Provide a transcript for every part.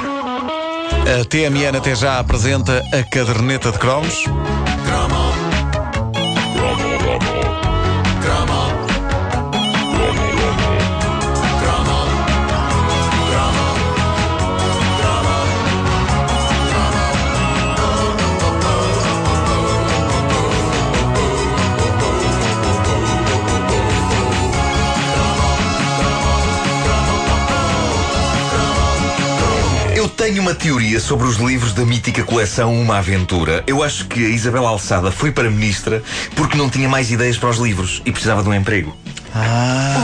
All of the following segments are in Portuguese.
A TMN até já apresenta a caderneta de cromos. Tenho uma teoria sobre os livros da mítica coleção Uma Aventura. Eu acho que a Isabel Alçada foi para ministra porque não tinha mais ideias para os livros e precisava de um emprego.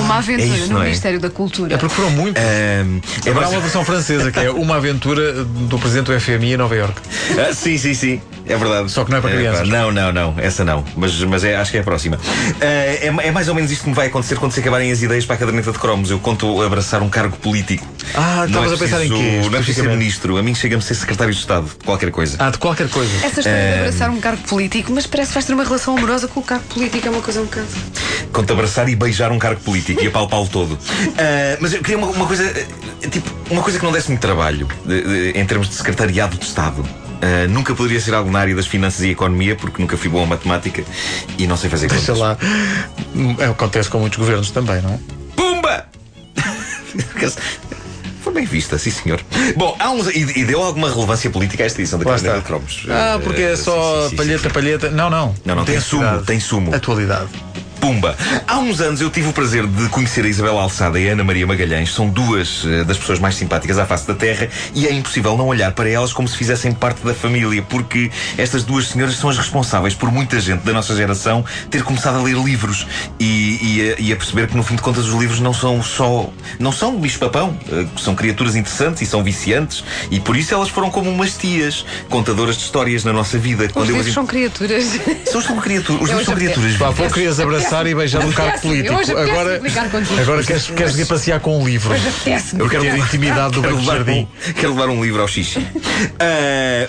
Uma aventura é isso, no é? Ministério da Cultura. É porque foram muitos. Ahm, é Agora há mais- uma versão francesa que é uma aventura do presidente do FMI em Nova York. Ah, sim, sim, sim. É verdade. Só que não é para crianças. pá, não, não, não. Essa não. Mas, mas é, acho que é a próxima. Ah, é, é mais ou menos isto que me vai acontecer quando se acabarem as ideias para a caderneta de cromos. Eu conto abraçar um cargo político. Ah, não é estavas a pensar em quê, Não é preciso ser ministro. A mim chega-me ser secretário de Estado. de Qualquer coisa. Ah, de qualquer coisa. Essa história de abraçar um cargo político, mas parece que vais ter uma relação amorosa com o cargo político, é uma coisa um bocado. Conto abraçar e beijar um cargo político e apalpá-lo todo. Ah, mas eu queria uma, uma coisa. eh, Tipo, uma coisa que não desse muito trabalho de- de- em termos de secretariado de Estado. Ah, nunca poderia ser algo na área das finanças e economia, porque nunca fui bom a matemática e não sei fazer Deixa contas. lá. É, Acontece com muitos governos também, não é? Pumba! Foi bem vista, sim senhor. Bom, há uns, e, e deu alguma relevância política a esta edição da está. de Cromos. Ah, porque é Eh, só sim, sim, sim, palheta, sim. palheta. Não, não. Não, não, tem sumo, tem sumo. Atualidade. Pumba! Há uns anos eu tive o prazer de conhecer a Isabel Alçada e a Ana Maria Magalhães. São duas eh, das pessoas mais simpáticas à face da Terra e é impossível não olhar para elas como se fizessem parte da família, porque estas duas senhoras são as responsáveis por muita gente da nossa geração ter começado a ler livros e, e a, e a perceber que no fim de contas os livros não são só. não são bicho-papão. eh, São criaturas interessantes e são viciantes e por isso elas foram como umas tias, contadoras de histórias na nossa vida. Os Quando eu livros são criaturas. São, são criaturas, os Eu livros são criaturas Pá, querias abraçar e beijar um cargo Apetece-me, político. hoje Agora, agora queres, queres ir passear com um livro. Eu quero ter intimidade do Quero banco jardim. um, quero levar um livro ao xixi.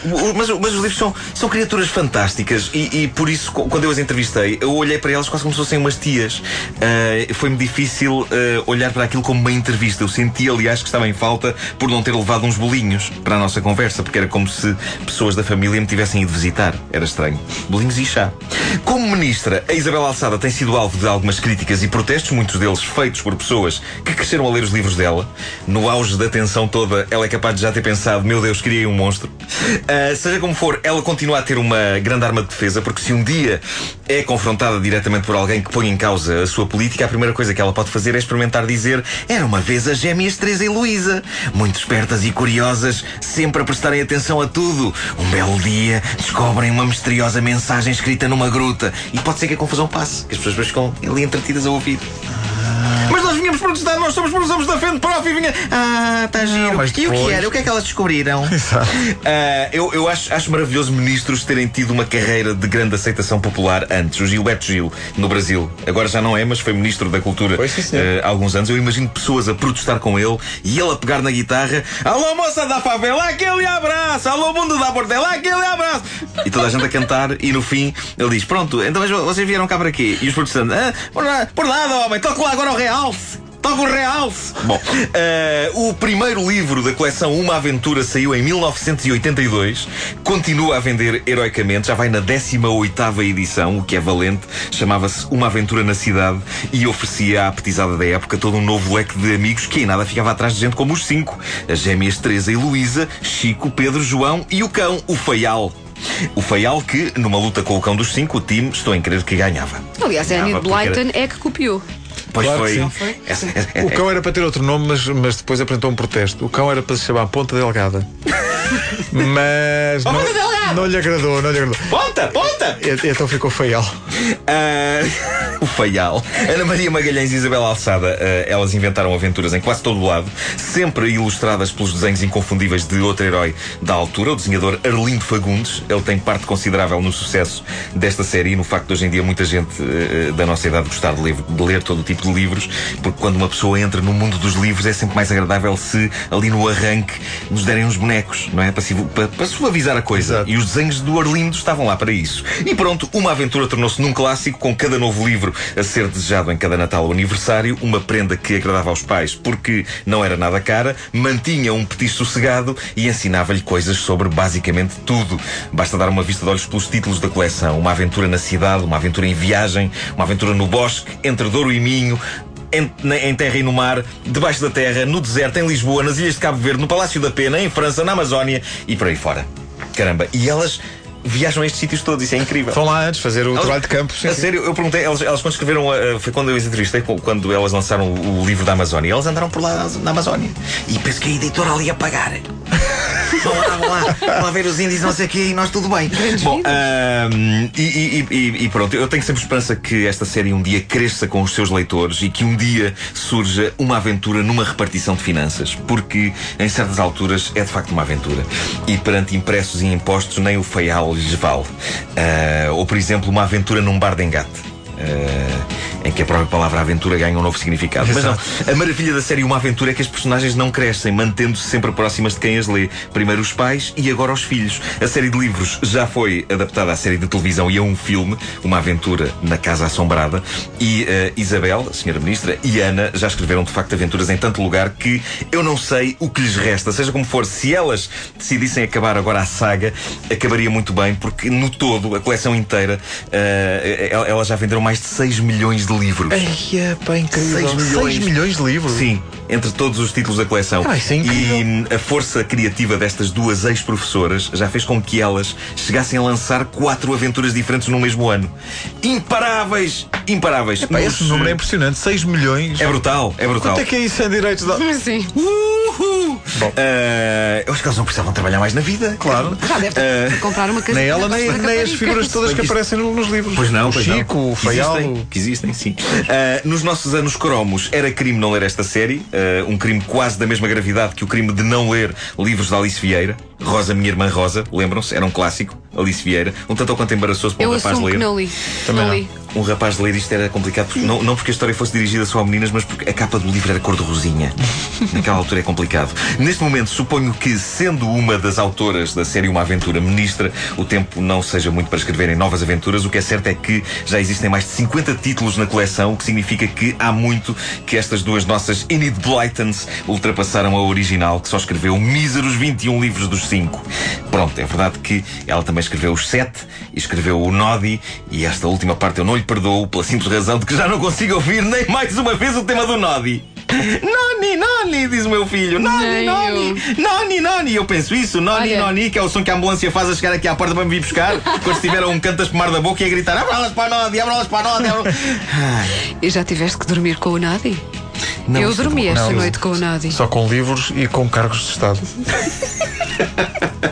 O- mas, mas os livros são, são criaturas fantásticas e, e por isso, quando eu as entrevistei, eu olhei para elas quase como se fossem umas tias. Ah, Foi-me difícil ah, olhar para aquilo como uma entrevista. Eu senti, aliás, que estava em falta por não ter levado uns bolinhos para a nossa conversa, porque era como se pessoas da família me tivessem ido visitar. Era estranho. Bolinhos e chá. Como ministra, a Isabel Alçada tem sido alvo de algumas críticas e protestos, muitos deles feitos por pessoas que cresceram a ler os livros dela. No auge da tensão toda, ela é capaz de já ter pensado: meu Deus, criei um monstro. Ah, seja como for, ela continua a ter uma grande arma de defesa, porque se um dia é confrontada diretamente por alguém que põe em causa a sua política, a primeira coisa que ela pode fazer é experimentar dizer: era uma vez as gêmeas Teresa e Luísa, muito espertas e curiosas, sempre a prestarem atenção a tudo. Um belo dia descobrem uma misteriosa mensagem escrita numa gruta e pode ser que a confusão passe, que as pessoas depois ficam ali entretidas a ouvir. Mas nós vinhamos protestar, nós somos somos da frente prof e vinha. Ah, está giro. mas E o que depois- era? O que é que elas descobriram? Exato. Ah, eu eu acho, acho maravilhoso ministros terem tido uma carreira de grande aceitação popular antes. O Gilberto Gil, no Brasil. Agora já não é, mas foi ministro da Cultura Pois, sim, senhor. ah, há alguns anos. Eu imagino pessoas a protestar com ele e ele a pegar na guitarra. Alô, moça da favela, aquele abraço. Alô, mundo da bordela, aquele abraço. E toda a gente a cantar e no fim ele diz: Pronto, então mas vocês vieram cá para quê? E os protestantes: ah, por, nada, por nada, homem, toque lá agora o realce. Toca o realce! Bom, eh, o primeiro livro da coleção Uma Aventura saiu em 1982, continua a vender heroicamente, já vai na 18 edição, o que é valente, chamava-se Uma Aventura na Cidade e oferecia à petizada da época todo um novo leque de amigos que em nada ficava atrás de gente como os cinco: as gêmeas Teresa e Luísa, Chico, Pedro, João e o cão, o Feial. O Feial que, numa luta com o cão dos cinco, o time, estou em crer que ganhava. Aliás, a Annie Blyton é que copiou. Pois Claro que foi. sim. foi? Essa- O cão era para ter outro nome, mas, mas depois apresentou um protesto. O cão era para se chamar Ponta Delgada. Mas não, Não lhe agradou, não lhe agradou. Ponta, ponta! E- Então ficou feial. Ah, o Feial. Ana Maria Magalhães e Isabel Alçada, ah, elas inventaram aventuras em quase todo o lado, sempre ilustradas pelos desenhos inconfundíveis de outro herói da altura, o desenhador Arlindo Fagundes. Ele tem parte considerável no sucesso desta série e no facto de hoje em dia muita gente ah, da nossa idade gostar de ler, de ler todo o tipo de livros, porque quando uma pessoa entra no mundo dos livros é sempre mais agradável se ali no arranque nos derem uns bonecos, não é? Para, se- para- para suavizar a coisa. Exato. E E os desenhos do Arlindo estavam lá para isso. E pronto, uma aventura tornou-se num clássico com cada novo livro a ser desejado em cada Natal ou aniversário, uma prenda que agradava aos pais porque não era nada cara, mantinha um petit sossegado e ensinava-lhe coisas sobre basicamente tudo. Basta dar uma vista de olhos pelos títulos da coleção: uma aventura na cidade, uma aventura em viagem, uma aventura no bosque, entre Douro e Minho, em, em, terra e no mar, debaixo da terra, no deserto, em Lisboa, nas ilhas de Cabo Verde, no Palácio da Pena, em França, na Amazónia e por aí fora. Caramba, e elas viajam a estes sítios todos, isso é incrível. Vão lá antes fazer o elas, trabalho de campo. Sim, a sim. sério, eu perguntei, elas, elas quando escreveram, uh, foi quando eu as entrevistei, quando elas lançaram o, o livro da Amazónia, elas andaram por lá na Amazónia. E penso que a editora ali ia pagar. vão lá, vão lá, vão lá ver os índios, não sei o quê, e nós tudo bem. Bom, um, e, e, e, e, pronto, eu tenho sempre esperança que esta série um dia cresça com os seus leitores e que um dia surja uma aventura numa repartição de finanças, porque em certas alturas é de facto uma aventura. E perante impressos e impostos, nem o feial lhes vale. Uh, ou, por exemplo, uma aventura num bar de engate. Uh, em que a própria palavra aventura ganha um novo significado. Exato. Mas não, a maravilha da série Uma Aventura é que as personagens não crescem, mantendo-se sempre próximas de quem as lê. Primeiro os pais e agora os filhos. A série de livros já foi adaptada à série de televisão e a um filme, Uma Aventura na Casa Assombrada. E uh, Isabel, senhora ministra, e Ana já escreveram de facto aventuras em tanto lugar que eu não sei o que lhes resta. Seja como for, se elas decidissem acabar agora a saga, acabaria muito bem, porque no todo, a coleção inteira, uh, elas já venderam mais de 6 milhões de livros. Ai, é pá, incrível. 6 milhões. 6 milhões de livros? Sim, entre todos os títulos da coleção. Ah, isso é incrível. E a força criativa destas duas ex-professoras já fez com que elas chegassem a lançar quatro aventuras diferentes no mesmo ano. Imparáveis! Imparáveis. Epá, Nos... Esse número é impressionante. 6 milhões. É brutal, é brutal. Quanto é que é isso em direitos de... Sim. Uhul! Bom. Uh, eu acho que elas não precisavam trabalhar mais na vida. Claro. Já deve uh, comprar uma casa. Nem ela, nem, nem as figuras todas que aparecem nos livros. Pois não, o pois Chico, não. o Faial. Que existem, sim. Uh, nos nossos anos cromos, era crime não ler esta série. Uh, um crime quase da mesma gravidade que o crime de não ler livros de Alice Vieira. Rosa, minha irmã Rosa, lembram-se? Era um clássico. Alice Vieira. Um tanto ou quanto embaraçoso para um rapaz ler. Que não li. Também não não. Um rapaz ler isto era complicado, porque, não, não porque a história fosse dirigida só a meninas, mas porque a capa do livro era cor de rosinha. Naquela altura é complicado. Neste momento, suponho que, sendo uma das autoras da série Uma Aventura Ministra, o tempo não seja muito para escreverem novas aventuras. O que é certo é que já existem mais de 50 títulos na coleção, o que significa que há muito que estas duas nossas Enid Blytons ultrapassaram a original, que só escreveu míseros 21 livros dos 5. Pronto, é verdade que ela também escreveu os 7 e escreveu o Nodi, e esta última parte eu não lhe perdoo pela simples razão de que já não consigo ouvir nem mais uma vez o tema do Nodi. Noni, Noni, diz o meu filho. Noni, Noni, Noni, Noni. Eu penso isso, Noni, Olha. Noni, que é o som que a ambulância faz a chegar aqui à porta para me vir buscar. quando estiver a um canto a espumar da boca e a gritar: abra-las para a Nodi, abra-las para a Nodi. E já tiveste que dormir com o Nadi? Não, eu dormi esta noite com o Nadi. Só com livros e com cargos de Estado.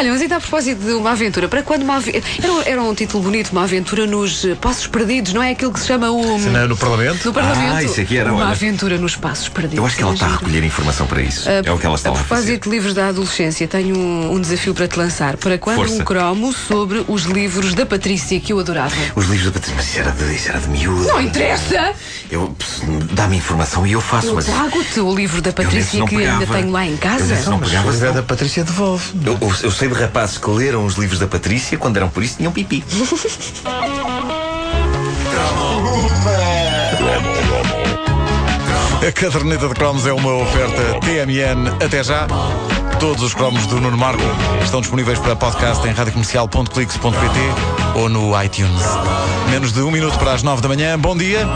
Olha, mas ainda a propósito de uma aventura, para quando uma aventura. Era, era, um título bonito, uma aventura nos Passos Perdidos, não é aquilo que se chama o. No, no Parlamento? No Parlamento. Ah, isso aqui era Uma olha. aventura nos Passos Perdidos. Eu acho que ela está a recolher informação para isso. Uh, é o que ela está a, a propósito de livros da adolescência, tenho um, um, desafio para te lançar. Para quando Força. um cromo sobre os livros da Patrícia, que eu adorava. Os livros da Patrícia, mas isso era de, isso era de miúdo. Não interessa! Eu dá-me informação e eu faço, eu mas. trago-te o livro da Patrícia que pegava. ainda tenho lá em casa. Eu não, não pegava, mas o da Patrícia devolve. Eu, eu, eu sei de rapazes que leram os livros da Patrícia, quando eram por isso, tinham pipi. A caderneta de cromos é uma oferta TMN. Até já. Todos os cromos do Nuno Marco estão disponíveis para podcast em radiocomercial.clix.pt ou no iTunes. Menos de um minuto para as nove da manhã. Bom dia.